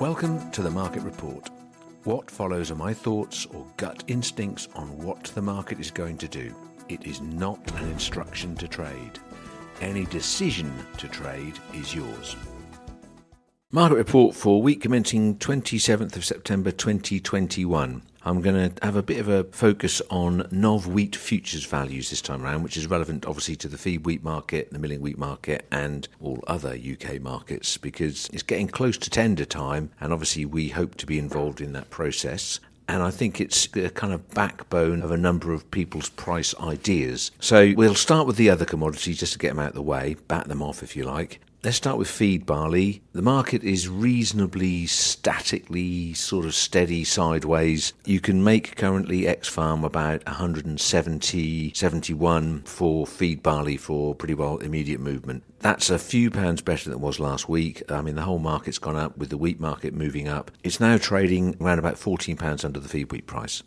Welcome to the Market Report. What follows are my thoughts or gut instincts on what the market is going to do. It is not an instruction to trade. Any decision to trade is yours. Market report for week commencing 27th of September 2021. I'm going to have a bit of a focus on NOV wheat futures values this time around, which is relevant obviously to the feed wheat market, the milling wheat market, and all other UK markets because it's getting close to tender time, and obviously we hope to be involved in that process and I think it's a kind of backbone of a number of people's price ideas. So we'll start with the other commodities just to get them out of the way, bat them off if you like. Let's start with feed barley. The market is reasonably statically sort of steady sideways. You can make currently X farm about 170, 71 for feed barley for pretty well immediate movement. That's a few pounds better than it was last week. I mean, the whole market's gone up with the wheat market moving up. It's now trading around about £14 under the feed wheat price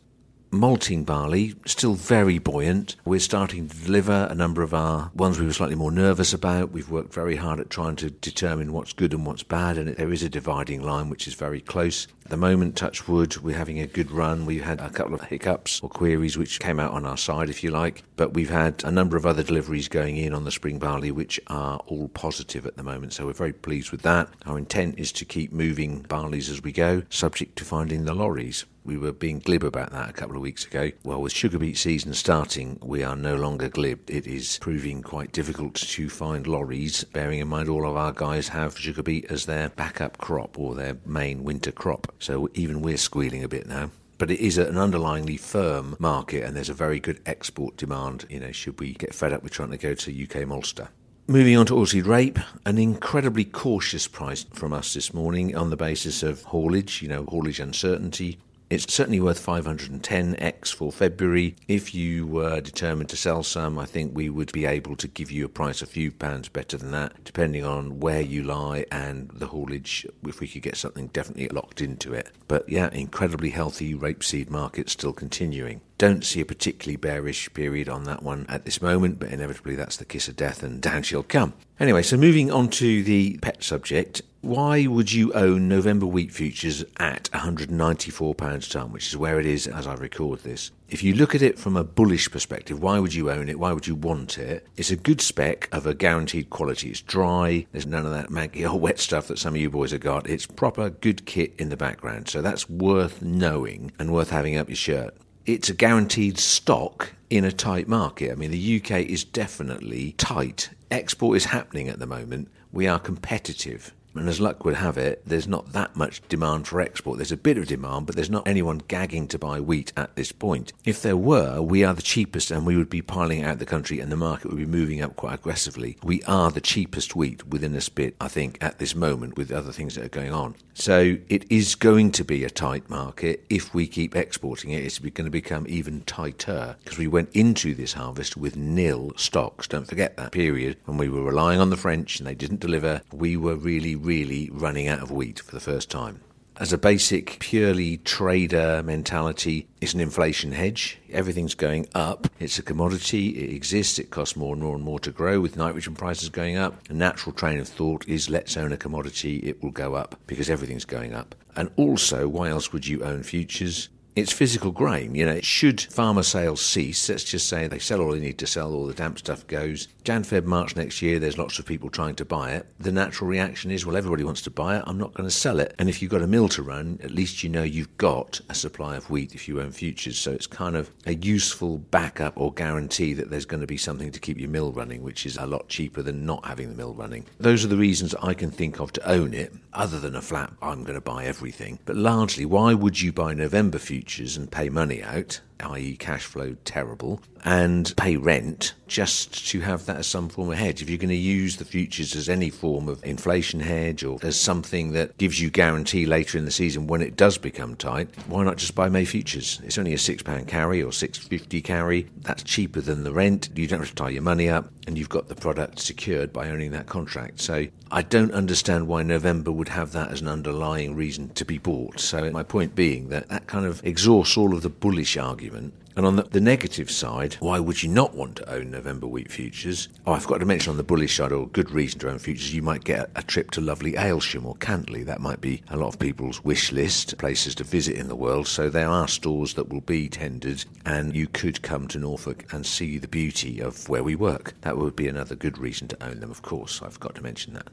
malting barley, still very buoyant. We're starting to deliver a number of our ones we were slightly more nervous about. We've worked very hard at trying to determine what's good and what's bad, and there is a dividing line which is very close. At the moment, touch wood, we're having a good run. We've had a couple of hiccups or queries which came out on our side, if you like, but we've had a number of other deliveries going in on the spring barley which are all positive at the moment, so we're very pleased with that. Our intent is to keep moving barleys as we go, subject to finding the lorries. We were being glib about that a couple of weeks ago. Well, with sugar beet season starting, we are no longer glib. It is proving quite difficult to find lorries, bearing in mind all of our guys have sugar beet as their backup crop or their main winter crop. So even we're squealing a bit now but it is an underlyingly firm market and there's a very good export demand, you know, should we get fed up with trying to go to UK Malta. Moving on to oilseed rape, an incredibly cautious price from us this morning on the basis of haulage, you know, haulage uncertainty. It's certainly worth 510x for February. If you were determined to sell some, I think we would be able to give you a price a few pounds better than that, depending on where you lie and the haulage, if we could get something definitely locked into it. But yeah, incredibly healthy rapeseed market still continuing. Don't see a particularly bearish period on that one at this moment, but inevitably that's the kiss of death and down she'll come. Anyway, so moving on to the pet subject, why would you own November wheat futures at £194 a tonne, which is where it is as I record this? If you look at it from a bullish perspective, why would you own it? Why would you want it? It's a good spec of a guaranteed quality. It's dry. There's none of that manky or wet stuff that some of you boys have got. It's proper good kit in the background. So that's worth knowing and worth having up your shirt. It's a guaranteed stock in a tight market. I mean, the UK is definitely tight. Export is happening at the moment. We are competitive. And as luck would have it, there's not that much demand for export. There's a bit of demand, but there's not anyone gagging to buy wheat at this point. If there were, we are the cheapest and we would be piling out the country and the market would be moving up quite aggressively. We are the cheapest wheat within a spit, I think, at this moment with other things that are going on. So it is going to be a tight market. If we keep exporting it, it's going to become even tighter because we went into this harvest with nil stocks. Don't forget that period when we were relying on the French and they didn't deliver. We were really really running out of wheat for the first time. As a basic, purely trader mentality, it's an inflation hedge. Everything's going up. It's a commodity. It exists. It costs more and more and more to grow with nitrogen prices going up. A natural train of thought is let's own a commodity. It will go up because everything's going up. And also, why else would you own futures? It's physical grain. You know, should farmer sales cease, let's just say they sell all they need to sell, all the damp stuff goes. Jan, Feb, March next year, there's lots of people trying to buy it. The natural reaction is, well, everybody wants to buy it. I'm not going to sell it. And if you've got a mill to run, at least you know you've got a supply of wheat if you own futures. So it's kind of a useful backup or guarantee that there's going to be something to keep your mill running, which is a lot cheaper than not having the mill running. Those are the reasons I can think of to own it, other than a flat, I'm going to buy everything. But largely, why would you buy November futures? Futures and pay money out i.e., cash flow terrible, and pay rent just to have that as some form of hedge. If you're going to use the futures as any form of inflation hedge or as something that gives you guarantee later in the season when it does become tight, why not just buy May futures? It's only a six pound carry or six fifty carry. That's cheaper than the rent. You don't have to tie your money up, and you've got the product secured by owning that contract. So I don't understand why November would have that as an underlying reason to be bought. So my point being that that kind of exhausts all of the bullish argument and on the, the, negative side, why would you not want to own November wheat futures? Oh, I forgot to mention on the bullish side, or good reason to own futures, you might get a, trip to lovely Aylsham or Cantley. That might be a lot of people's wish list, places to visit in the world. So there are stores that will be tendered, and you could come to Norfolk and see the beauty of where we work. That would be another good reason to own them, of course. I forgot to mention that.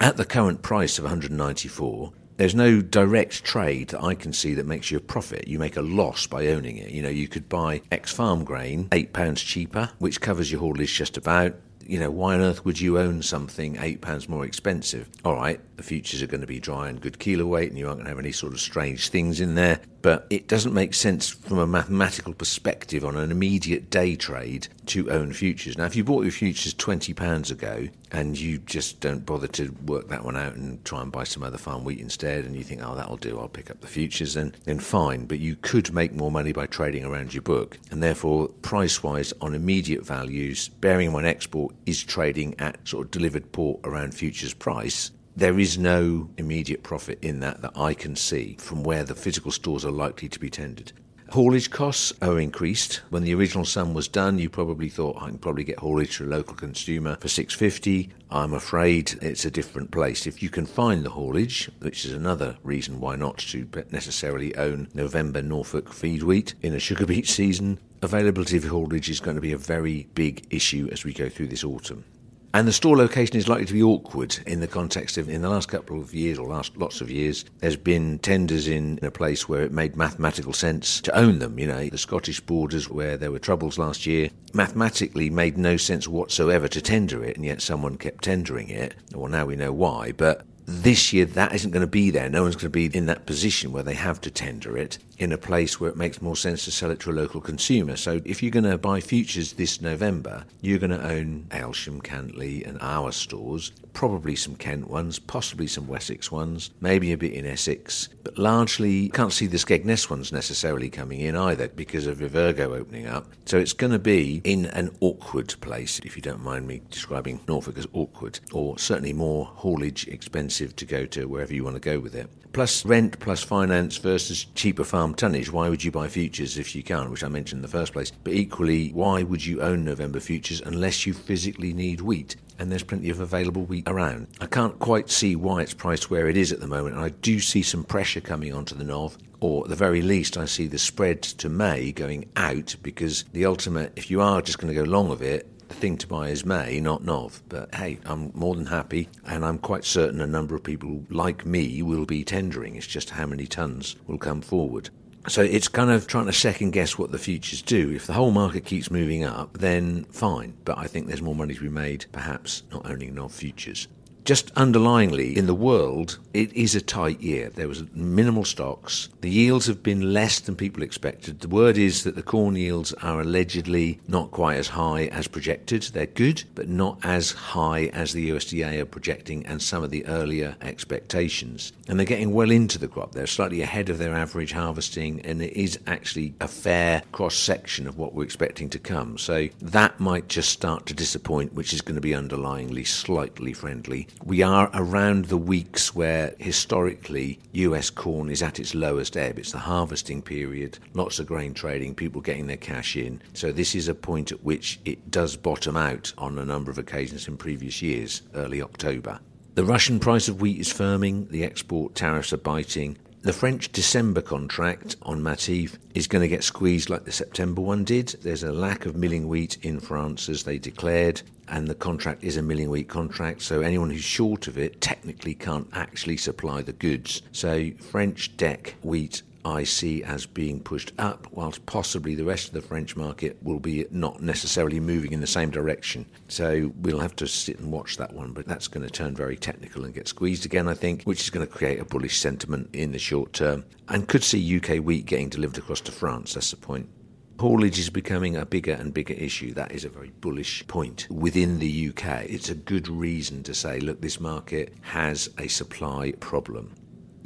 At the current price of 194, there's no direct trade that I can see that makes you a profit. You make a loss by owning it. You know, you could buy X farm grain eight pounds cheaper, which covers your haulage just about. You know, why on earth would you own something eight pounds more expensive? All right, the futures are going to be dry and good kilo weight, and you aren't going to have any sort of strange things in there. But it doesn't make sense from a mathematical perspective on an immediate day trade to own futures. Now, if you bought your futures £20 ago and you just don't bother to work that one out and try and buy some other farm wheat instead, and you think, oh, that'll do, I'll pick up the futures, then, then fine. But you could make more money by trading around your book. And therefore, price wise, on immediate values, bearing in mind export is trading at sort of delivered port around futures price, there is no immediate profit in that that I can see from where the physical stores are likely to be tendered. Haulage costs are increased. When the original sum was done, you probably thought I can probably get haulage to a local consumer for 650. I'm afraid it's a different place. If you can find the haulage, which is another reason why not to necessarily own November Norfolk feed wheat in a sugar beet season, availability of haulage is going to be a very big issue as we go through this autumn. And the store location is likely to be awkward in the context of, in the last couple of years or last lots of years, there's been tenders in a place where it made mathematical sense to own them. You know, the Scottish borders where there were troubles last year, mathematically made no sense whatsoever to tender it, and yet someone kept tendering it. Well, now we know why, but this year, that isn't going to be there. No one's going to be in that position where they have to tender it in a place where it makes more sense to sell it to a local consumer. So if you're going to buy futures this November, you're going to own Aylsham, Cantley, and our stores, probably some Kent ones, possibly some Wessex ones, maybe a bit in Essex, but largely can't see the Skegness ones necessarily coming in either because of Vivergo opening up. So it's going to be in an awkward place, if you don't mind me describing Norfolk as awkward, or certainly more haulage expensive to go to wherever you want to go with it plus rent plus finance versus cheaper farm tonnage. Why would you buy futures if you can't, which I mentioned in the first place? But equally, why would you own November futures unless you physically need wheat? And there's plenty of available wheat around. I can't quite see why it's priced where it is at the moment, and I do see some pressure coming onto the Nov or at the very least, I see the spread to May going out because the ultimate, if you are just going to go long of it, the thing to buy is May, not Nov. But hey, I'm more than happy, and I'm quite certain a number of people like me will be tendering. It's just how many tons will come forward. So it's kind of trying to second guess what the futures do. If the whole market keeps moving up, then fine. But I think there's more money to be made, perhaps not owning Nov futures. Just underlyingly, in the world, it is a tight year. There was minimal stocks. The yields have been less than people expected. The word is that the corn yields are allegedly not quite as high as projected. They're good, but not as high as the USDA are projecting and some of the earlier expectations. And they're getting well into the crop. They're slightly ahead of their average harvesting, and it is actually a fair cross section of what we're expecting to come. So that might just start to disappoint, which is going to be underlyingly slightly friendly we are around the weeks where historically US corn is at its lowest ebb. It's the harvesting period, lots of grain trading, people getting their cash in. So this is a point at which it does bottom out on a number of occasions in previous years, early October. The Russian price of wheat is firming, the export tariffs are biting, the French December contract on Matif is going to get squeezed like the September one did. There's a lack of milling wheat in France, as they declared, and the contract is a milling wheat contract, so anyone who's short of it technically can't actually supply the goods. So, French deck wheat I see as being pushed up, whilst possibly the rest of the French market will be not necessarily moving in the same direction. So we'll have to sit and watch that one, but that's going to turn very technical and get squeezed again, I think, which is going to create a bullish sentiment in the short term and could see UK wheat getting delivered across to France. That's the point. Haulage is becoming a bigger and bigger issue. That is a very bullish point within the UK. It's a good reason to say, look, this market has a supply problem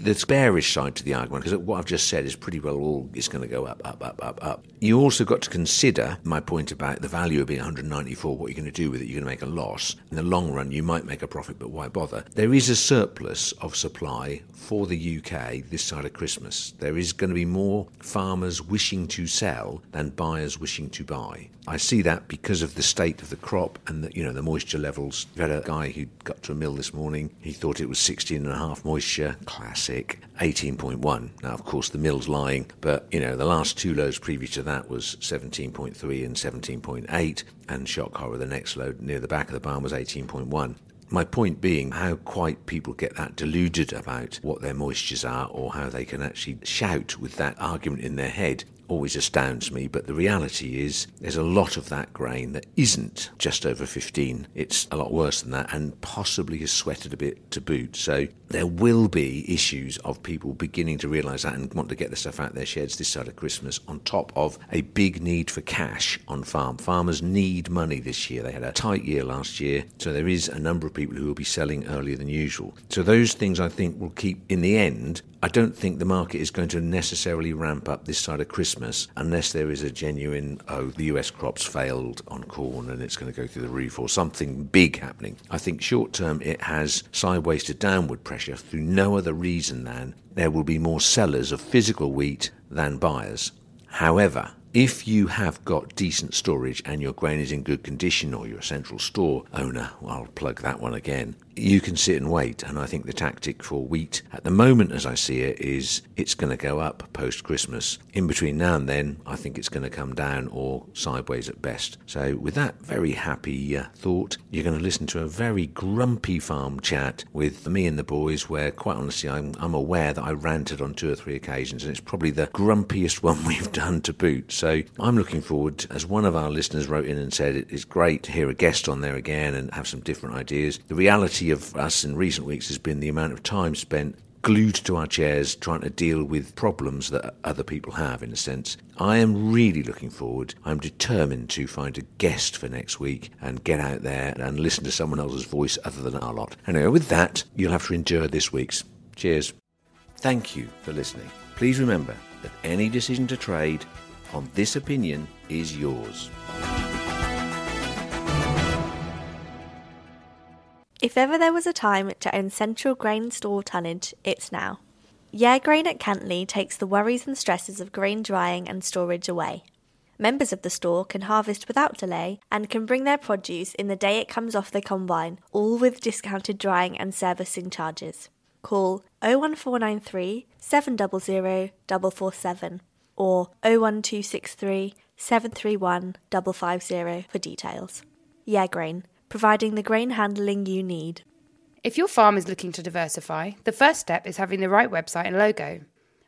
the bearish side to the argument, because what I've just said is pretty well all is going to go up, up, up, up, up. You also got to consider my point about the value of being 194, what you're going to do with it. You're going to make a loss. In the long run, you might make a profit, but why bother? There is a surplus of supply for the UK this side of Christmas. There is going to be more farmers wishing to sell than buyers wishing to buy. I see that because of the state of the crop and the, you know the moisture levels. We had a guy who got to a mill this morning. He thought it was 16 and a half moisture, classic. 18.1. Now, of course, the mill's lying, but you know the last two loads previous to that was 17.3 and 17.8, and shock horror, the next load near the back of the barn was 18.1. My point being how quite people get that deluded about what their moistures are or how they can actually shout with that argument in their head always astounds me, but the reality is there's a lot of that grain that isn't just over 15. It's a lot worse than that and possibly has sweated a bit to boot. So there will be issues of people beginning to realise that and want to get the stuff out their sheds this side of Christmas on top of a big need for cash on farm. Farmers need money this year. They had a tight year last year, so there is a number of people who will be selling earlier than usual. So those things I think will keep, in the end, I don't think the market is going to necessarily ramp up this side of Christmas unless there is a genuine, oh, the US crops failed on corn and it's going to go through the roof or something big happening. I think short term it has sideways to downward pressure through no other reason than there will be more sellers of physical wheat than buyers. However, if you have got decent storage and your grain is in good condition or you're a central store owner, I'll plug that one again, you can sit and wait. And I think the tactic for wheat at the moment, as I see it, is it's going to go up post Christmas. In between now and then, I think it's going to come down or sideways at best. So, with that very happy uh, thought, you're going to listen to a very grumpy farm chat with me and the boys, where quite honestly, I'm, I'm aware that I ranted on two or three occasions, and it's probably the grumpiest one we've done to boot. So, I'm looking forward, as one of our listeners wrote in and said, it's great to hear a guest on there again and have some different ideas. The reality of us in recent weeks has been the amount of time spent glued to our chairs trying to deal with problems that other people have, in a sense. I am really looking forward. I'm determined to find a guest for next week and get out there and listen to someone else's voice other than our lot. Anyway, with that, you'll have to endure this week's. Cheers. Thank you for listening. Please remember that any decision to trade on this opinion is yours. If ever there was a time to own central grain store tonnage, it's now. Yare Grain at Cantley takes the worries and stresses of grain drying and storage away. Members of the store can harvest without delay and can bring their produce in the day it comes off the combine, all with discounted drying and servicing charges. Call 01493 700 447 or 01263 731 550 for details. Yare Grain providing the grain handling you need. If your farm is looking to diversify, the first step is having the right website and logo.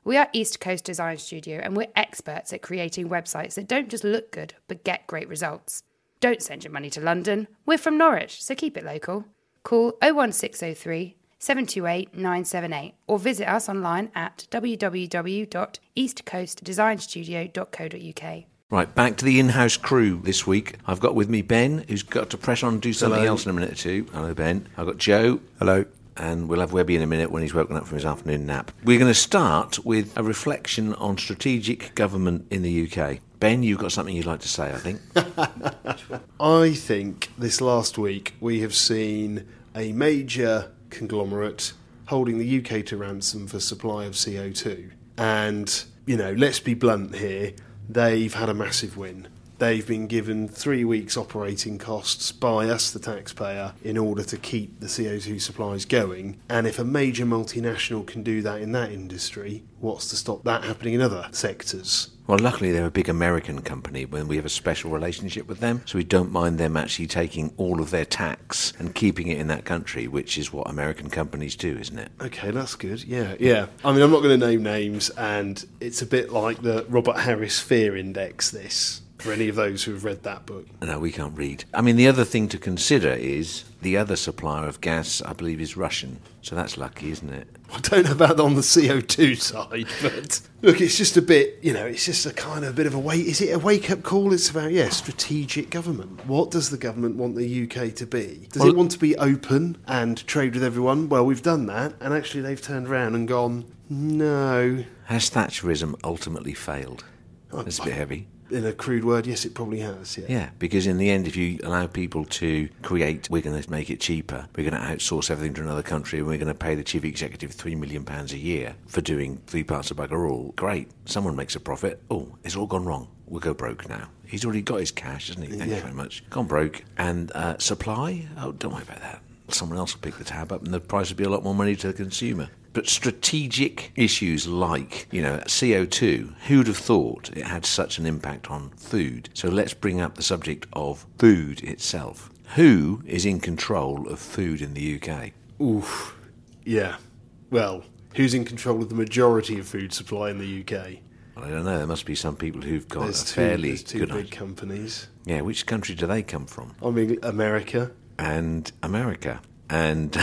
We are East Coast Design Studio and we're experts at creating websites that don't just look good but get great results. Don't send your money to London. We're from Norwich, so keep it local. Call 01603 728 978 or visit us online at www.eastcoastdesignstudio.co.uk. Right, back to the in house crew this week. I've got with me Ben, who's got to press on and do something Hello. else in a minute or two. Hello, Ben. I've got Joe. Hello. And we'll have Webby in a minute when he's woken up from his afternoon nap. We're going to start with a reflection on strategic government in the UK. Ben, you've got something you'd like to say, I think. I think this last week we have seen a major conglomerate holding the UK to ransom for supply of CO2. And, you know, let's be blunt here, they've had a massive win. They've been given three weeks operating costs by us, the taxpayer, in order to keep the CO2 supplies going. And if a major multinational can do that in that industry, what's to stop that happening in other sectors? Well, luckily they're a big American company when we have a special relationship with them, so we don't mind them actually taking all of their tax and keeping it in that country, which is what American companies do, isn't it? Okay, that's good. Yeah, yeah. I mean, I'm not going to name names, and it's a bit like the Robert Harris Fear Index. This for any of those who have read that book. No, we can't read. I mean, the other thing to consider is the other supplier of gas, I believe, is Russian. So that's lucky, isn't it? I don't know about on the CO2 side, but look, it's just a bit, you know, it's just a kind of a bit of a wait. Is it a wake up call? It's about, yeah, strategic government. What does the government want the UK to be? Does Well- it want to be open and trade with everyone? Well, we've done that, and actually they've turned around and gone, no. Has Thatcherism ultimately failed? That's a bit heavy. In a crude word, yes, it probably has, yeah. Yeah, because in the end, if you allow people to create, we're going to make it cheaper, we're going to outsource everything to another country, and we're going to pay the chief executive £3 million a year for doing three parts of bugger all. Great. Someone makes a profit. Oh, it's all gone wrong. We'll go broke now. He's already got his cash, hasn't he? Thank you very much. Gone broke. And uh, supply? Oh, don't worry about that. Someone else will pick the tab up, and the price will be a lot more money to the consumer. But strategic issues like, you know, CO2, who'd have thought it had such an impact on food? So let's bring up the subject of food itself. Who is in control of food in the UK? Oof. Yeah. Well, who's in control of the majority of food supply in the UK? I don't know. There must be some people who've got There's a two, fairly there's two good big idea. companies. Yeah, which country do they come from? I mean, America. And America. And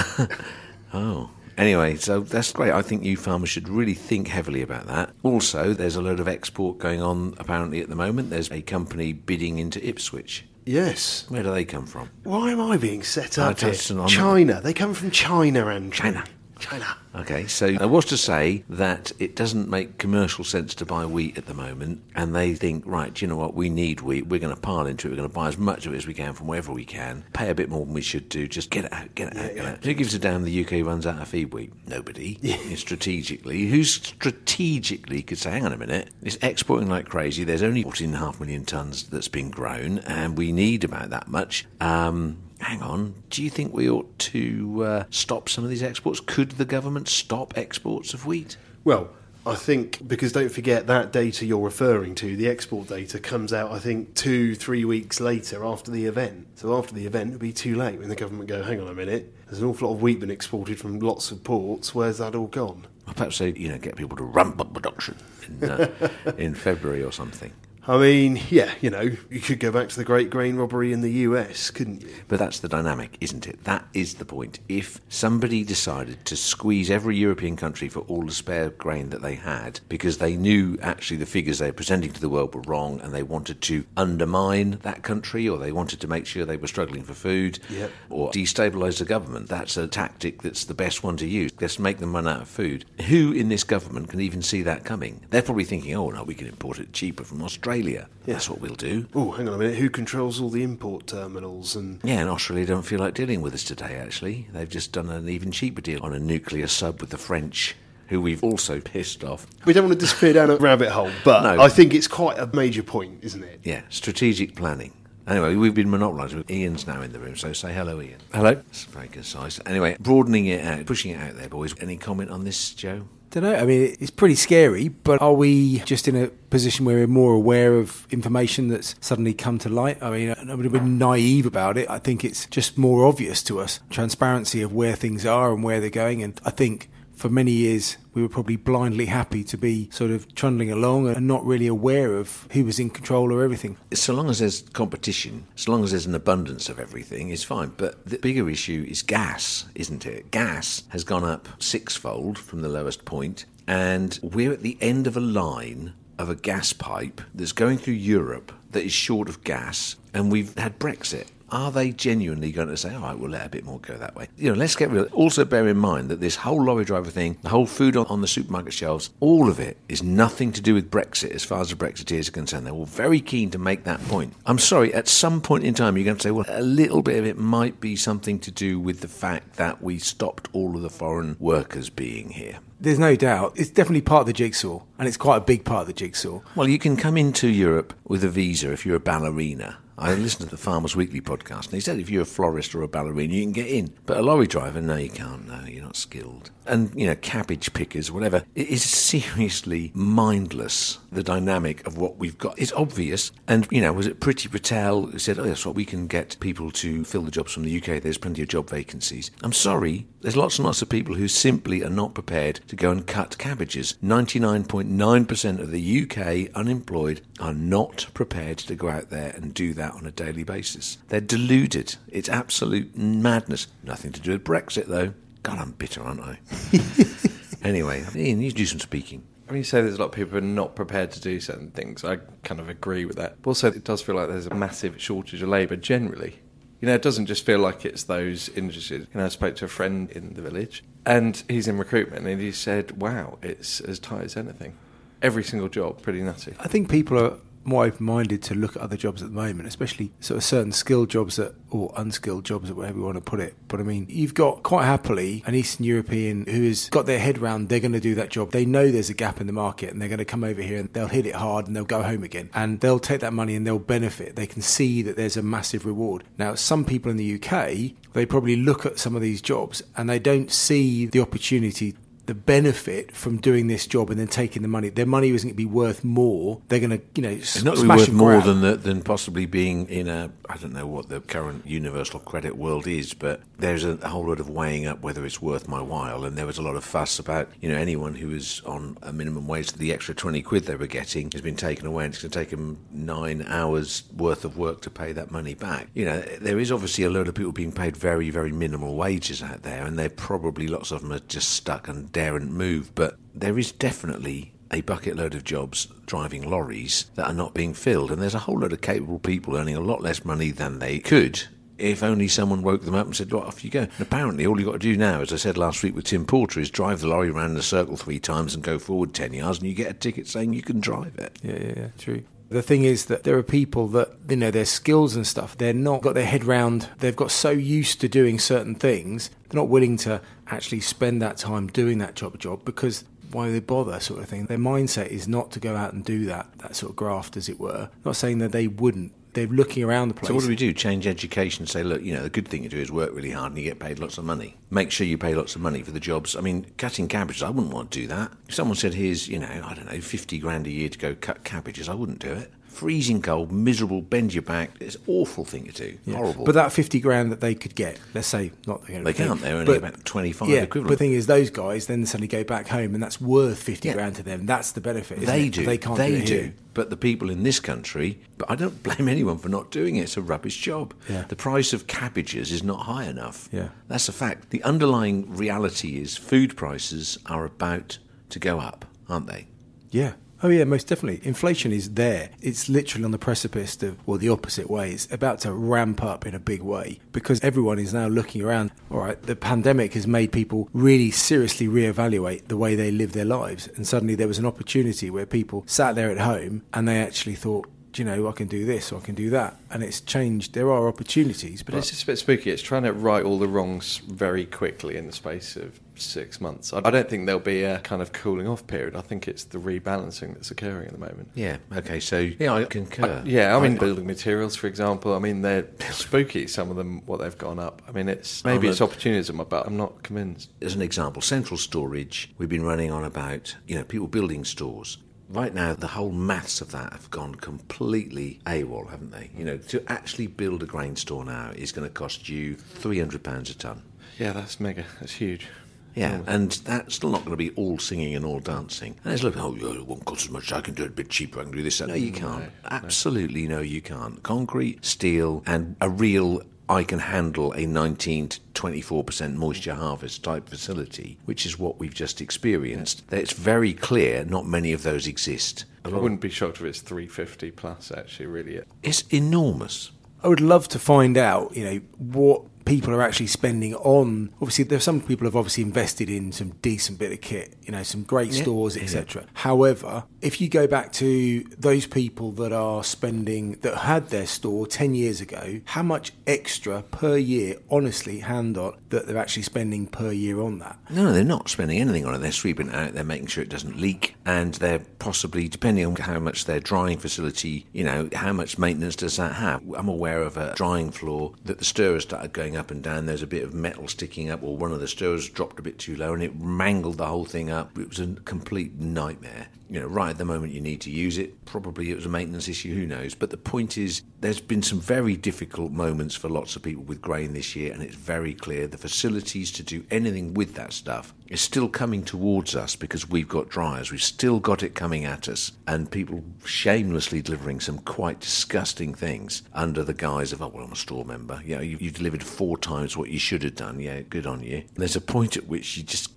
oh, anyway, so that's great. I think you farmers should really think heavily about that. Also, there's a load of export going on apparently at the moment. There's a company bidding into Ipswich. Yes. Where do they come from? Why am I being set uh, up here? on that. China. They come from China, and China. China. Okay, so I was to say that it doesn't make commercial sense to buy wheat at the moment, and they think, right, you know what, we need wheat, we're going to pile into it, we're going to buy as much of it as we can from wherever we can, pay a bit more than we should do, just get it out, get it out, get it out. Who gives a damn the UK runs out of feed wheat? Nobody. strategically. Who strategically could say, hang on a minute, it's exporting like crazy, there's only 14.5 million tonnes that's been grown, and we need about that much. Um, Hang on. Do you think we ought to uh, stop some of these exports? Could the government stop exports of wheat? Well, I think because don't forget that data you're referring to, the export data, comes out I think two, three weeks later after the event. So after the event, it'll be too late when the government go, hang on a minute, there's an awful lot of wheat been exported from lots of ports. Where's that all gone? Perhaps they, you know, get people to ramp up production in, uh, in February or something. I mean, yeah, you know, you could go back to the great grain robbery in the US, couldn't you? But that's the dynamic, isn't it? That is the point. If somebody decided to squeeze every European country for all the spare grain that they had because they knew actually the figures they were presenting to the world were wrong and they wanted to undermine that country or they wanted to make sure they were struggling for food Yep. or destabilise the government, that's a tactic that's the best one to use. Let's make them run out of food. Who in this government can even see that coming? They're probably thinking, oh, no, we can import it cheaper from Australia. That's what we'll do. Oh, hang on a minute, who controls all the import terminals and Yeah, and Australia don't feel like dealing with us today, actually. They've just done an even cheaper deal on a nuclear sub with the French, who we've also pissed off. we don't want to disappear down a rabbit hole, but No. I think it's quite a major point, isn't it? Yeah, strategic planning. Anyway, we've been monopolised. Ian's now in the room, so say hello, Ian. Hello. It's very concise. Anyway, broadening it out, pushing it out there, boys. Any comment on this, Joe? Don't know. I mean, it's pretty scary, but are we just in a position where we're more aware of information that's suddenly come to light? I mean, I would have been naive about it. I think it's just more obvious to us transparency of where things are and where they're going. And I think for many years, we were probably blindly happy to be sort of trundling along and not really aware of who was in control of everything. so long as there's competition, so long as there's an abundance of everything, it's fine. But the bigger issue is gas, isn't it? Gas has gone up sixfold from the lowest point, and we're at the end of a line of a gas pipe that's going through Europe that is short of gas, and we've had Brexit. Are they genuinely going to say, all right, we'll let a bit more go that way? You know, let's get real. Also, bear in mind that this whole lorry driver thing, the whole food on, on the supermarket shelves, all of it is nothing to do with Brexit as far as the Brexiteers are concerned. They're all very keen to make that point. I'm sorry, at some point in time, you're going to say, well, a little bit of it might be something to do with the fact that we stopped all of the foreign workers being here. There's no doubt. It's definitely part of the jigsaw, and it's quite a big part of the jigsaw. Well, you can come into Europe with a visa if you're a ballerina. I listen to the Farmers Weekly podcast podcast, and he said if you're a florist or a ballerina, you can get in. But a lorry driver, no, you can't. No, you're not skilled. And, you know, cabbage pickers, whatever. It is seriously mindless, the dynamic of what we've got. It's obvious. And, you know, was it Priti Patel who said, oh, that's what we can get people to fill the jobs from the UK. There's plenty of job vacancies. I'm sorry, there's lots and lots of people who simply are not prepared to go and cut cabbages. 99.9% of the UK unemployed are not prepared to go out there and do that on a daily basis. They're deluded. It's absolute madness. Nothing to do with Brexit, though. God, I'm bitter, aren't I? anyway, Ian, you do some speaking. I mean, you say there's a lot of people who are not prepared to do certain things. I kind of agree with that. Also, it does feel like there's a massive shortage of labour generally. You know, it doesn't just feel like it's those industries. You know, I spoke to a friend in the village, and he's in recruitment, and he said, "Wow, it's as tight as anything. Every single job, pretty nutty." I think people are more open-minded to look at other jobs at the moment, especially sort of certain skilled jobs that, or unskilled jobs, or whatever you want to put it. But I mean, you've got quite happily an Eastern European who has got their head round they're going to do that job. They know there's a gap in the market, and they're going to come over here and they'll hit it hard, and they'll go home again, and they'll take that money and they'll benefit. They can see that there's a massive reward. Now, some people in the UK, they probably look at some of these jobs and they don't see the opportunity the benefit from doing this job and then taking the money. Their money isn't going to be worth more. They're going to, you know, It's not be smash worth more than the, than possibly being in a I don't know what the current universal credit world is, but there's a whole lot of weighing up whether it's worth my while. And there was a lot of fuss about you know anyone who was on a minimum wage, the extra twenty quid they were getting has been taken away, and it's going to take them nine hours worth of work to pay that money back. You know, there is obviously a load of people being paid very very minimal wages out there, and they're probably lots of them are just stuck and daren't move. But there is definitely a bucket load of jobs driving lorries that are not being filled, and there's a whole load of capable people earning a lot less money than they could. If only someone woke them up and said, "Right, off you go." And apparently, all you've got to do now, as I said last week with Tim Porter, is drive the lorry around in a circle three times and go forward 10 yards, and you get a ticket saying you can drive it. Yeah, yeah, yeah, true. The thing is that there are people that, you know, their skills and stuff, they're not got their head round, they've got so used to doing certain things, they're not willing to actually spend that time doing that job job because why would they bother sort of thing. Their mindset is not to go out and do that, that sort of graft as it were. Not saying that they wouldn't. They're looking around the place. So what do we do? Change education say, look, you know, the good thing to do is work really hard and you get paid lots of money. Make sure you pay lots of money for the jobs. I mean, cutting cabbages, I wouldn't want to do that. If someone said, here's, you know, I don't know, 50 grand a year to go cut cabbages, I wouldn't do it. Freezing cold, miserable, bend your back. It's an awful thing to do. Yeah. Horrible. But that 50 grand that they could get, let's say, not they're They can't, they're only about 25 yeah, equivalent. But the thing is, those guys then suddenly go back home and that's worth 50 Yeah. grand to them. That's the benefit. They it? do. They can't they do it here. But the people in this country, but I don't blame anyone for not doing it. It's a rubbish job. Yeah. The price of cabbages is not high enough. Yeah. That's a fact. The underlying reality is food prices are about to go up, aren't they? Yeah. Oh yeah, most definitely. Inflation is there. It's literally on the precipice of, well, the opposite way. It's about to ramp up in a big way because everyone is now looking around. All right, the pandemic has made people really seriously reevaluate the way they live their lives, and suddenly there was an opportunity where people sat there at home and they actually thought, "Do you know, I can do this or I can do that, and it's changed. There are opportunities, But it's just a bit spooky. It's trying to right all the wrongs very quickly in the space of six months. I I don't think there'll be a kind of cooling off period. I think it's the rebalancing that's occurring at the moment. Yeah. Okay. So yeah, I concur. Yeah, I mean, building materials, for example. I mean, they're spooky. Some of them, what they've gone up. I mean, it's maybe it's look. opportunism, but I'm not convinced. as an example, central storage, we've been running on about, you know, people building stores. Right now, the whole maths of that have gone completely AWOL, haven't they? You know, to actually build a grain store now is going to cost you £300 a tonne. Yeah, that's mega. That's huge. Yeah, and that's still not going to be all singing and all dancing. And it's like, oh, yeah, it won't cost as much. I can do it a bit cheaper. I can do this. No, you mm, can't. Absolutely no, you can't. Concrete, steel, and a real. I can handle a 19 to 24% moisture harvest type facility, which is what we've just experienced. That it's very clear not many of those exist. I wouldn't be shocked if it's 350 plus. Actually, really. It's enormous. I would love to find out, you know, what people are actually spending on. Obviously, there are some people have obviously invested in some decent bit of kit, you know, some great stores, etc. However, if you go back to those people that are spending that had their store ten years ago, how much extra per year, honestly, hand on that they're actually spending per year on that? No, they're not spending anything on it. They're sweeping it out. They're making sure it doesn't leak, and they're possibly, depending on how much their drying facility, you know, how much maintenance does that have? I'm aware of a drying floor that the stirrer started going up and down. There's a bit of metal sticking up, or one of the stirrers dropped a bit too low, and it mangled the whole thing up. It was a complete nightmare. You know, right at the moment you need to use it. Probably it was a maintenance issue, who knows? But the point is, there's been some very difficult moments for lots of people with grain this year, and it's very clear the facilities to do anything with that stuff is still coming towards us because we've got dryers. We've still got it coming at us, and people shamelessly delivering some quite disgusting things under the guise of, oh, well, I'm a store member. Know, you, you delivered four times what you should have done. Yeah, good on you. There's a point at which you just.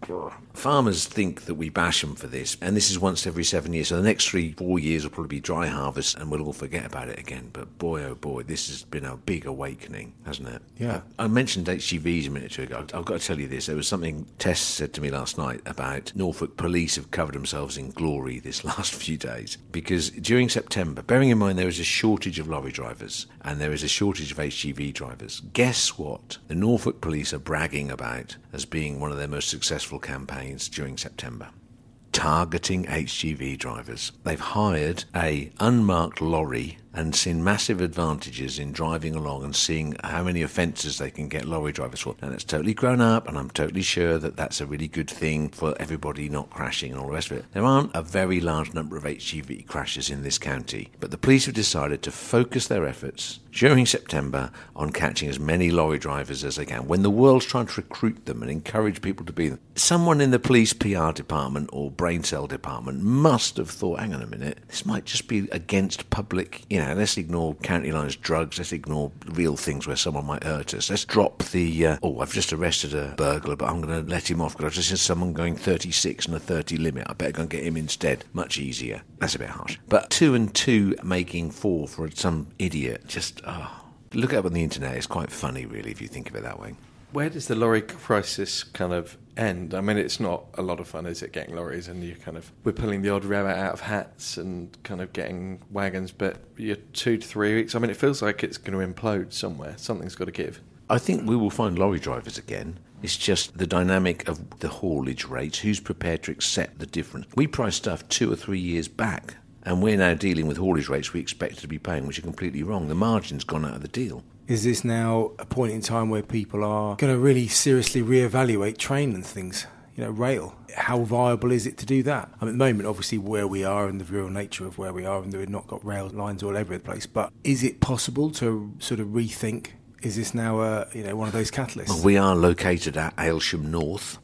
Farmers think that we bash them for this, and this is once every seven years. So the next three, four years will probably be dry harvest, and we'll all forget about it again. But boy, oh boy, this has been a big awakening, hasn't it? Yeah. I mentioned HGVs a minute ago. I've got to tell you this. There was something Tess said to me last night about Norfolk police have covered themselves in glory this last few days because during September, bearing in mind there is a shortage of lorry drivers and there is a shortage of HGV drivers, guess what? The Norfolk police are bragging about as being one of their most successful campaigns during September targeting HGV drivers. They've hired a unmarked lorry and seen massive advantages in driving along and seeing how many offences they can get lorry drivers for. And it's totally grown up, and I'm totally sure that that's a really good thing for everybody not crashing and all the rest of it. There aren't a very large number of HGV crashes in this county, but the police have decided to focus their efforts during September on catching as many lorry drivers as they can. When the world's trying to recruit them and encourage people to be them, someone in the police PR department or brain cell department must have thought, hang on a minute, this might just be against public, you know, let's ignore county lines drugs, let's ignore real things where someone might hurt us. Let's drop the, uh, oh, I've just arrested a burglar, but I'm going to let him off because I've just seen someone going 36 and a 30 limit. I better go and get him instead. Much easier. That's a bit harsh. But two and two making four for some idiot, just, oh. Look it up on the internet. It's quite funny, really, if you think of it that way. Where does the lorry crisis kind of end? I mean, it's not a lot of fun, is it, getting lorries and you kind of, we're pulling the odd rabbit out of hats and kind of getting wagons, but you're two to three weeks. I mean, it feels like it's going to implode somewhere. Something's got to give. I think we will find lorry drivers again. It's just the dynamic of the haulage rates. Who's prepared to accept the difference? We price stuff two or three years back, and we're now dealing with haulage rates we expected to be paying, which are completely wrong. The margin's gone out of the deal. Is this now a point in time where people are going to really seriously reevaluate train and things? You know, rail. How viable is it to do that? I mean, at the moment, obviously, where we are and the real nature of where we are, and we've not got rail lines all over the place. But is it possible to sort of rethink? Is this now a you know one of those catalysts? Well, we are located at Aylsham North.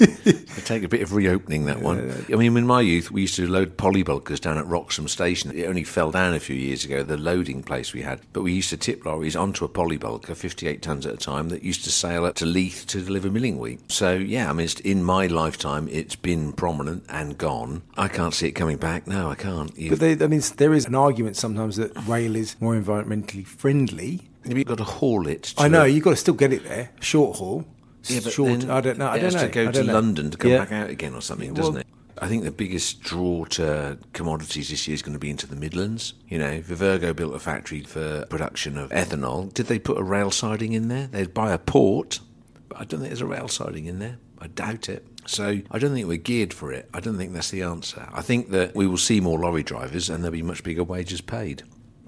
It take a bit of reopening that one. I mean, in my youth, we used to load polybulkers down at Wroxham Station. It only fell down a few years ago, the loading place we had. But we used to tip lorries onto a polybulker, 58 tons at a time, that used to sail up to Leith to deliver milling wheat. So, yeah, I mean, it's, in my lifetime, it's been prominent and gone. I can't see it coming back. No, I can't. You- But they, I mean, there is an argument sometimes that rail is more environmentally friendly. You've got to haul it. To I know you've got to still get it there, short haul. Yeah, short. then I don't know. I it don't has know. to go to know. London to come Yeah. back out again or something, Yeah, doesn't well- it? I think the biggest draw to commodities this year is going to be into the Midlands. You know, Vivergo built a factory for production of ethanol. Did they put a rail siding in there? They'd buy a port, but I don't think there's a rail siding in there. I doubt it. So I don't think we're geared for it. I don't think that's the answer. I think that we will see more lorry drivers and there'll be much bigger wages paid.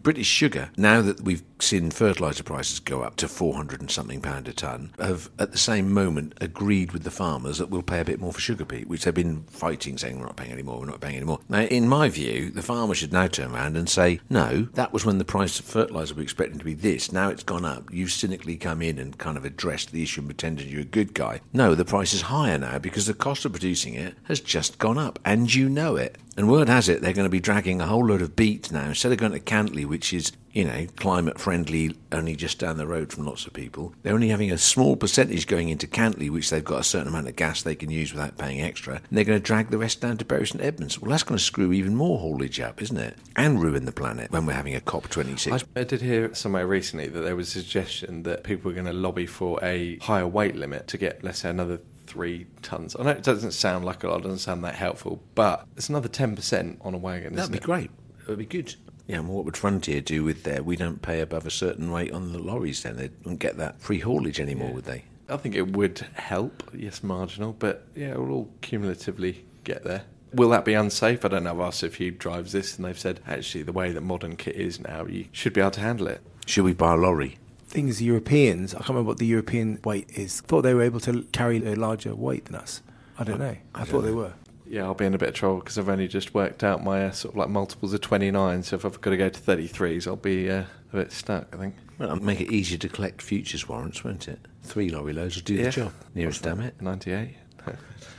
British Sugar, now that we've seen fertiliser prices go up to 400 and something pound a tonne, have at the same moment agreed with the farmers that we'll pay a bit more for sugar beet, which they've been fighting, saying we're not paying any more, we're not paying any more. Now, in my view, the farmer should now turn around and say, no, that was when the price of fertiliser we were expecting to be this. Now it's gone up. You cynically come in and kind of addressed the issue and pretended you're a good guy. No, the price is higher now because the cost of producing it has just gone up, and you know it. And word has it they're going to be dragging a whole load of beet now instead of going to Cantley, which is you know climate friendly, only just down the road from lots of people. They're only having a small percentage going into Cantley, which they've got a certain amount of gas they can use without paying extra, and they're going to drag the rest down to Bury St Edmunds. Well, that's going to screw even more haulage up, isn't it? And ruin the planet when we're having a COP twenty six. I, I did hear somewhere recently that there was a suggestion that people were going to lobby for a higher weight limit to get, let's say, another three tons. I know it doesn't sound like a lot, it doesn't sound that helpful, but it's another 10% on a wagon, That'd isn't be it? great. It would be good. Yeah, and what would Frontier do with their? We don't pay above a certain rate on the lorries. Then they wouldn't get that free haulage anymore, would they? I think it would help, yes, marginal, but yeah, we'll all cumulatively get there. Will that be unsafe? I don't know. I've asked a few drivers this, and they've said actually the way that modern kit is now, you should be able to handle it. Should we buy a lorry? Thing is, Europeans, I can't remember what the European weight is. I thought they were able to carry a larger weight than us. I don't know. I, thought they were. Yeah, I'll be in a bit of trouble because I've only just worked out my uh, sort of like multiples of 29. So if I've got to go to 33s, I'll be uh, a bit stuck, I think. Well, it'll make it easier to collect futures warrants, won't it? Three lorry loads will do Yeah. the job. Nearest damn it. 98.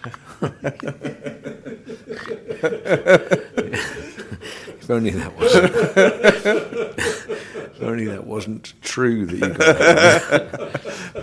If only that wasn't. if only that wasn't true that you got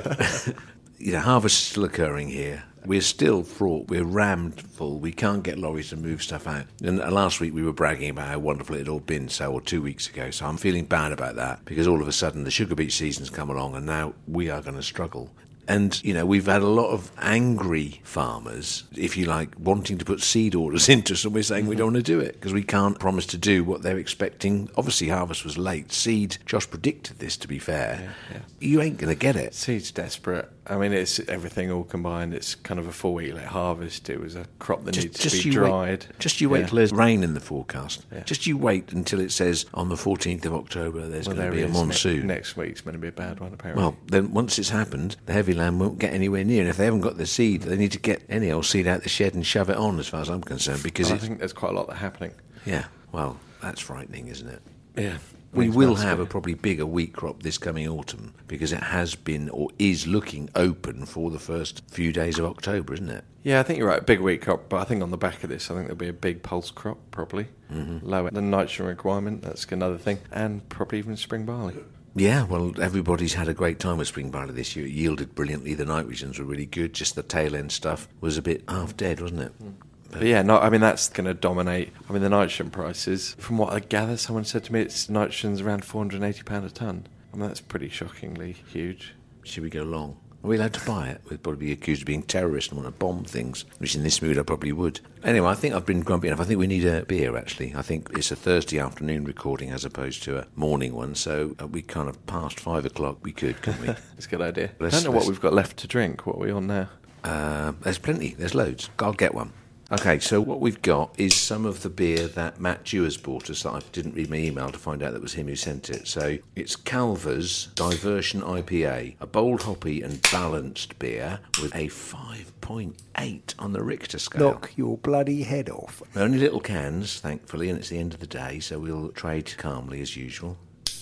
that. you know, harvest's still occurring here. We're still fraught. We're rammed full. We can't get lorries to move stuff out. And last week we were bragging about how wonderful it had all been, so or two weeks ago. So I'm feeling bad about that because all of a sudden the sugar beet season's come along, and now we are going to struggle. And, you know, we've had a lot of angry farmers, if you like, wanting to put seed orders into us, and we're saying we don't want to do it because we can't promise to do what they're expecting. Obviously, harvest was late. Seed, Josh predicted this, to be fair. yeah. You ain't going to get it. Seed's desperate. I mean, it's everything all combined. It's kind of a four week late harvest. It was a crop that needs to be dried. Wait, just you wait Yeah. till there's rain in the forecast. Yeah. Just you wait until it says on the 14th of October there's Well, going there to be a is. Ne- monsoon. next week's going to be a bad one, apparently. Well, then once it's happened, the heavy land won't get anywhere near. And if they haven't got the seed, they need to get any old seed out the shed and shove it on, as far as I'm concerned. Because I think there's quite a lot that happening. yeah, well, that's frightening, isn't it? Yeah. We will have a probably bigger wheat crop this coming autumn because it has been or is looking open for the first few days of October, isn't it? Yeah, I think you're right. Big wheat crop, but I think on the back of this, I think there'll be a big pulse crop, probably. Mm-hmm. Lower the nitrogen requirement, that's another thing. And probably even spring barley. Yeah, well, everybody's had a great time with spring barley this year. It yielded brilliantly. The nitrogens were really good. Just the tail end stuff was a bit half dead, wasn't it? Mm. But yeah, no, I mean, that's going to dominate. I mean, the nitrogen prices, from what I gather, someone said to me it's nitrogen's around £480 a tonne. I mean, that's pretty shockingly huge. Should we go long? Are we allowed to buy it? We'd probably be accused of being terrorists and want to bomb things, which in this mood I probably would. Anyway, I think I've been grumpy enough. I think we need a beer, actually. I think it's a Thursday afternoon recording as opposed to a morning one, so uh, we kind of past five o'clock. We could, couldn't we? It's a good idea. I Let's- don't know what we've got left to drink. What are we on now? Uh, there's plenty. There's loads. I'll get one. Okay, so what we've got is some of the beer that Matt Dewars bought us that I didn't read my email to find out that was him who sent it. So it's Calvors Diversion IPA, a bold hoppy and balanced beer with a 5.8 on the Richter scale. Knock your bloody head off. They're only little cans, thankfully, and it's the end of the day, so we'll trade calmly as usual.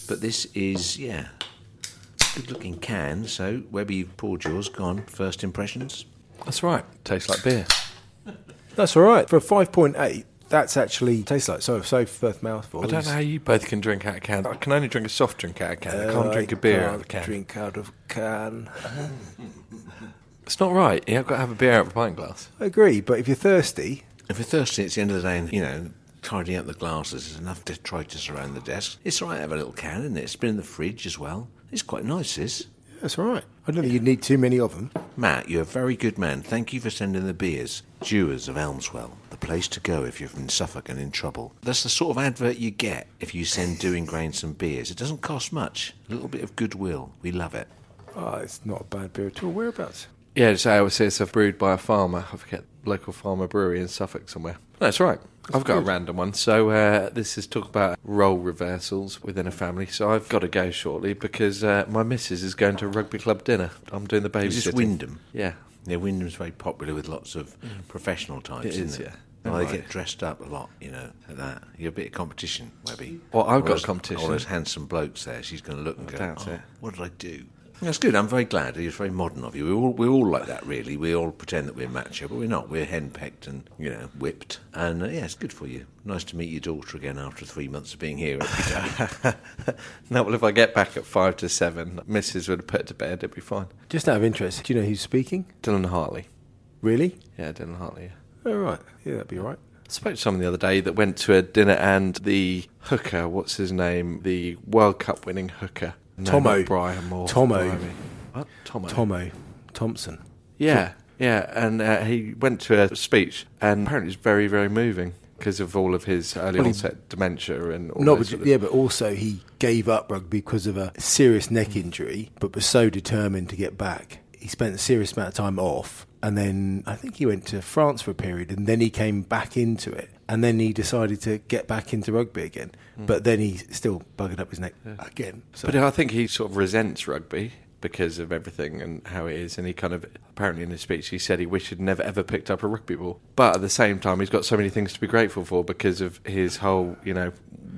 But this is, yeah, good looking can. So, Webby, you've poured yours. Gone. First impressions? That's right. Tastes like beer. That's all right. For a 5.8, that's actually tastes like so so first mouthful. I don't know how you both can drink out of cans. I can only drink a soft drink out of can. I can't uh, drink a beer out of a can. Drink out of can. It's not right. You've got to have a beer out of a pint glass. I agree, but if you're thirsty, If you're thirsty, it's the end of the day, and you know, tidying up the glasses is enough detritus around the desk. It's all right to have a little can, isn't it? It's been in the fridge as well. It's quite nice, this. that's all right. I don't think you'd need too many of them. Matt, you're a very good man. Thank you for sending the beers. Dewars of Elmswell, the place to go if you're from Suffolk and in trouble. That's the sort of advert you get if you send Dewing Grain some beers. It doesn't cost much. A little bit of goodwill. We love it. Oh, it's not a bad beer at all. Whereabouts? Yeah, so I always say it's a brewed by a farmer. I forget local farmer brewery in Suffolk somewhere. That's right. I've got a random one. So uh, this is talk about role reversals within a family. So I've got to go shortly because uh, my missus is going to a rugby club dinner. I'm doing the babysitting. Is this Wymondham? Yeah. Yeah, Wymondham's very popular with lots of professional types, It isn't is, it? yeah. Well, they Right. get dressed up a lot, you know, at that. You're a bit of competition, Webby. Well, I've All got those- competition. All those handsome blokes there. She's going to look and go, doubt oh, it. what did I do? That's good. I'm very glad. It's very modern of you. We're all, we're all like that, really. We all pretend that we're macho, but we're not. We're henpecked and, you know, whipped. And, uh, yeah, it's good for you. Nice to meet your daughter again after three months of being here every day. no, well, if I get back at five to seven, Mrs. would have put to bed. It'd be fine. Just out of interest, do you know who's speaking? Dylan Hartley. Really? Yeah, Dylan Hartley. Yeah. Oh, right. Yeah, that'd be all right. I spoke to someone the other day that went to a dinner and the hooker, what's his name? The World Cup winning hooker. No, Tomo. not Brian Moore. Tomo. Blimey. What? Tomo. Tomo Thompson. Yeah, yeah. And uh, he went to a speech and apparently it's very, very moving because of all of his early Well, he- onset dementia and all No, those but, sort of- yeah, but also he gave up rugby because of a serious neck injury, but was so determined to get back. He spent a serious amount of time off, and then I think he went to France for a period, and then he came back into it, and then he decided to get back into rugby again. Hmm. But then he still buggered up his neck again. So But I think he sort of resents rugby because of everything and how it is. And he kind of, apparently in his speech, he said he wished he'd never ever picked up a rugby ball. But at the same time, he's got so many things to be grateful for because of his whole, you know,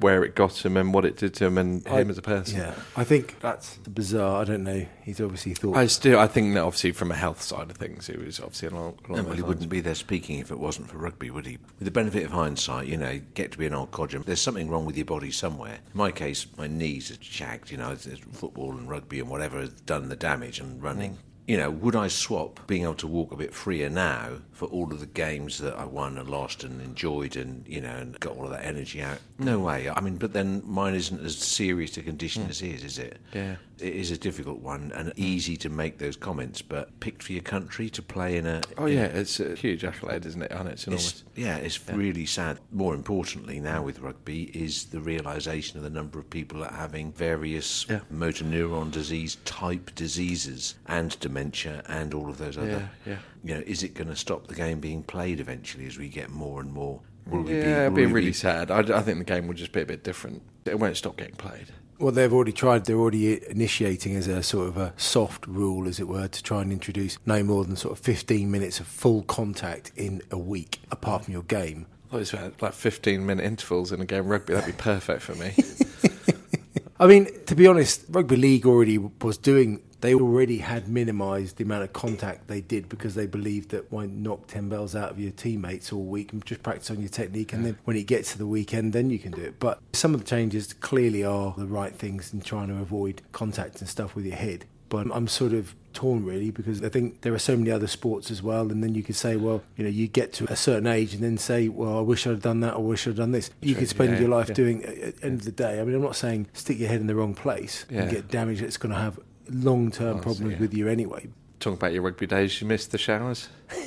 where it got him and what it did to him and I- him as a person. yeah, I think that's bizarre. I don't know. He's obviously thought. I still, I think that obviously from a health side of things, it was obviously along, along No, well, he lines. wouldn't be there speaking if it wasn't for rugby, would he? With the benefit of hindsight, you know, get to be an old codger. There's something wrong with your body somewhere. In my case, my knees are shagged. You know, it's- it's football and rugby and whatever has done the damage and running. Mm. You know, would I swap being able to walk a bit freer now for all of the games that I won and lost and enjoyed and, you know, and got all of that energy out? No mm. way. I mean, but then mine isn't as serious a condition mm. as his, is it? Yeah. It is a difficult one and hmm. easy to make those comments, but picked for your country to play in a. Oh, in yeah, it's a huge accolade, isn't it? And it's enormous. it's, yeah, it's really sad. More importantly, now with rugby, is the realization of the number of people that are having various Yeah. motor neuron disease type diseases and dementia and all of those other. Yeah, yeah. You know, is it going to stop the game being played eventually as we get more and more? Will yeah, it'd will be really sad. I, I think the game will just be a bit different. It won't stop getting played. Well, they've already tried. They're already initiating as a sort of a soft rule, as it were, to try and introduce no more than sort of 15 minutes of full contact in a week, apart from your game. I thought it was about, like 15 minute intervals in a game of rugby. That'd be perfect for me. I mean, to be honest, rugby league already was doing. They already had minimised the amount of contact they did because they believed that why knock ten bells out of your teammates all week and just practice on your technique, and then when it gets to the weekend, then you can do it. But some of the changes clearly are the right things in trying to avoid contact and stuff with your head. But I'm sort of torn really because I think there are so many other sports as well, and then you could say, well, you know, you get to a certain age and then say, well, I wish I'd have done that or I wish I'd have done this. You True, could spend yeah, your life yeah. doing at the end of the day. I mean, I'm not saying stick your head in the wrong place and get damage that's going to have long term Oh, problems yeah. with you anyway. Talking about your rugby days, you missed the showers.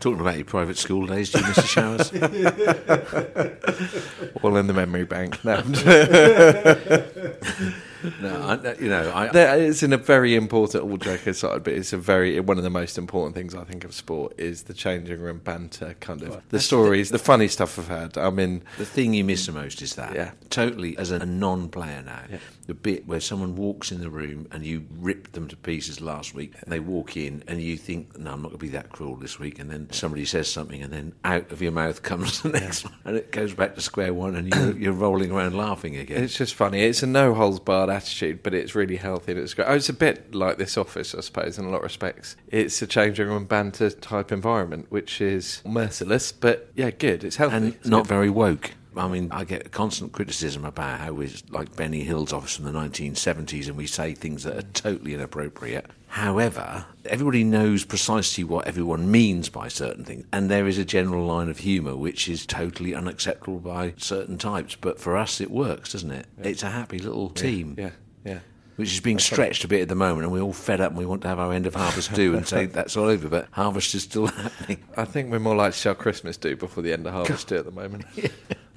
Talking about your private school days, do you miss the showers? All in the memory bank. No, no, I, you know, I, There- it's in a very important, all joke aside, but it's a very one of the most important things I think of sport is the changing room banter, kind of the stories, the funny stuff I've had. I mean, The thing you miss the most is that. Yeah. Totally, as a non-player now, Yeah. The bit where someone walks in the room and you ripped them to pieces last week, and they walk in and you think, no, I'm not going to be that cruel this week, and then somebody says something, and then out of your mouth comes the next one, and it goes back to square one, and you're, you're rolling around laughing again. It's just funny. It's a no holds barred attitude, but it's really healthy. And it's great. Oh, it's a bit like this office, I suppose, in a lot of respects. It's a changing room banter type environment, which is merciless, but yeah, good. It's healthy. and It's not good. very woke. I mean, I get constant criticism about how we're like Benny Hill's office from the 1970s and we say things that are totally inappropriate. However, everybody knows precisely what everyone means by certain things, and there is a general line of humour which is totally unacceptable by certain types. But for us, it works, doesn't it? It's a happy little team. Yeah, yeah. Which is being stretched a bit at the moment, and we're all fed up and we want to have our end of harvest do and say that's all over, but harvest is still happening. I think we're more like to see Christmas do before the end of harvest do at the moment. Way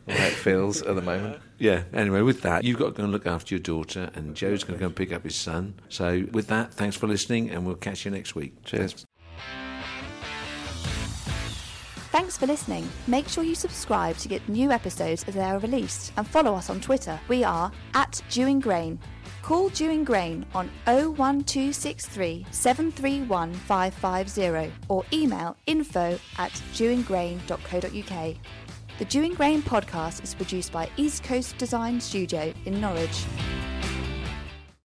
it feels at the moment. Yeah. Anyway, with that, you've got to go and look after your daughter, and Joe's going to go and pick up his son. So, with that, thanks for listening, and we'll catch you next week. Cheers. Thanks for listening. Make sure you subscribe to get new episodes as they are released and follow us on Twitter. We are at Dewing Grain. Call Dewing Grain on 01263 731 550 or email info at dewingrain.co.uk. The Dewing Grain podcast is produced by East Coast Design Studio in Norwich.